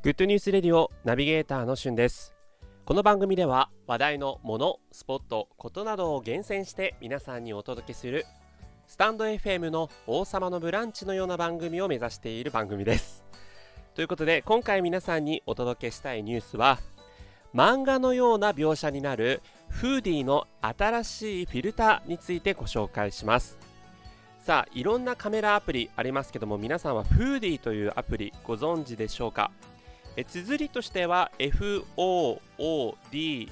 グッドニュースレディオナビゲーターのしゅんです。この番組では話題のもの、スポット、ことなどを厳選して皆さんにお届けするスタンド FM の王様のブランチのような番組を目指している番組です。ということで今回皆さんにお届けしたいニュースは漫画のような描写になるフーディーの新しいフィルターについてご紹介します。さあいろんなカメラアプリありますけども皆さんはフーディーというアプリご存知でしょうか？え綴りとしては FOODIE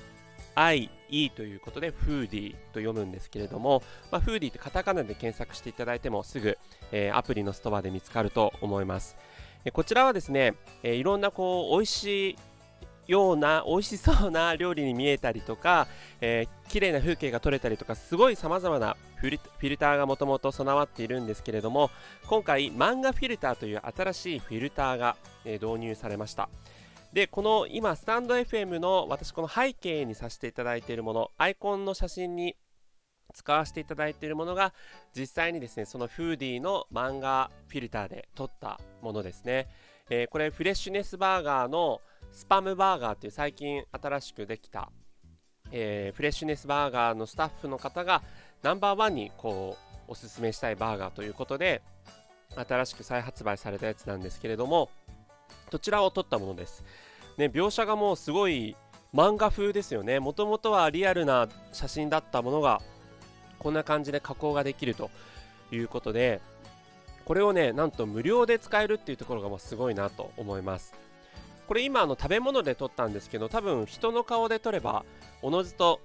ということでフーディーと読むんですけれども、まあ、フーディーってカタカナで検索していただいてもすぐ、えー、アプリのストアで見つかると思います。こちらはですね、えー、いろんなこう美味しいような美味しそうな料理に見えたりとか、えー、綺麗な風景が撮れたりとかすごいさまざまなフィルターがもともと備わっているんですけれども今回漫画フィルターという新しいフィルターが、えー、導入されました。でこの今スタンド FM の私この背景にさせていただいているものアイコンの写真に使わせていただいているものが実際にですねそのフーディーの漫画フィルターで撮ったものですね、えー、これフレッシュネスバーガーのスパムバーガーっていう最近新しくできた、えー、フレッシュネスバーガーのスタッフの方がナンバーワンにこうおすすめしたいバーガーということで新しく再発売されたやつなんですけれどもどちらを撮ったものです、ね、描写がもうすごい漫画風ですよね。もともとはリアルな写真だったものがこんな感じで加工ができるということでこれをねなんと無料で使えるっていうところがもうすごいなと思います。これ今あの食べ物で撮ったんですけど多分人の顔で撮ればおのずと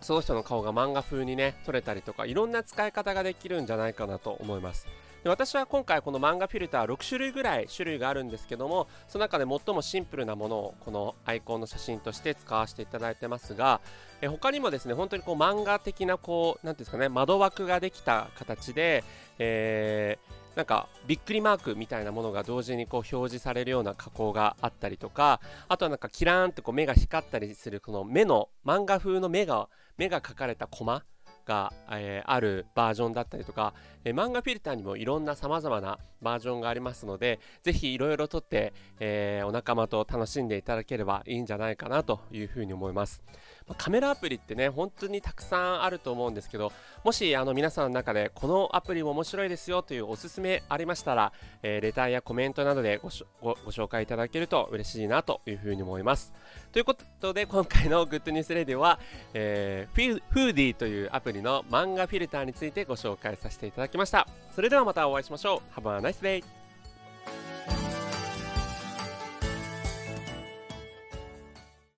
その人の顔が漫画風にね撮れたりとかいろんな使い方ができるんじゃないかなと思います。で私は今回この漫画フィルター6種類ぐらい種類があるんですけどもその中で最もシンプルなものをこのアイコンの写真として使わせていただいてますがえ他にもですね本当にこう漫画的なこう何ていうんですかね窓枠ができた形で、えーなんかびっくりマークみたいなものが同時にこう表示されるような加工があったりとかあとはなんかキラーンってこう目が光ったりするこの目の漫画風の目が目が描かれたコマが、えー、あるバージョンだったりとか、えー、漫画フィルターにもいろんなさまざまなバージョンがありますのでぜひいろいろとって、えー、お仲間と楽しんでいただければいいんじゃないかなというふうに思います。カメラアプリってね本当にたくさんあると思うんですけどもしあの皆さんの中でこのアプリも面白いですよというおすすめありましたら、えー、レターやコメントなどでごご紹介いただけると嬉しいなというふうに思います。ということで今回の Good News Radio は、えー、 Foodie というアプリの漫画フィルターについてご紹介させていただきました。それではまたお会いしましょう。Have a nice day!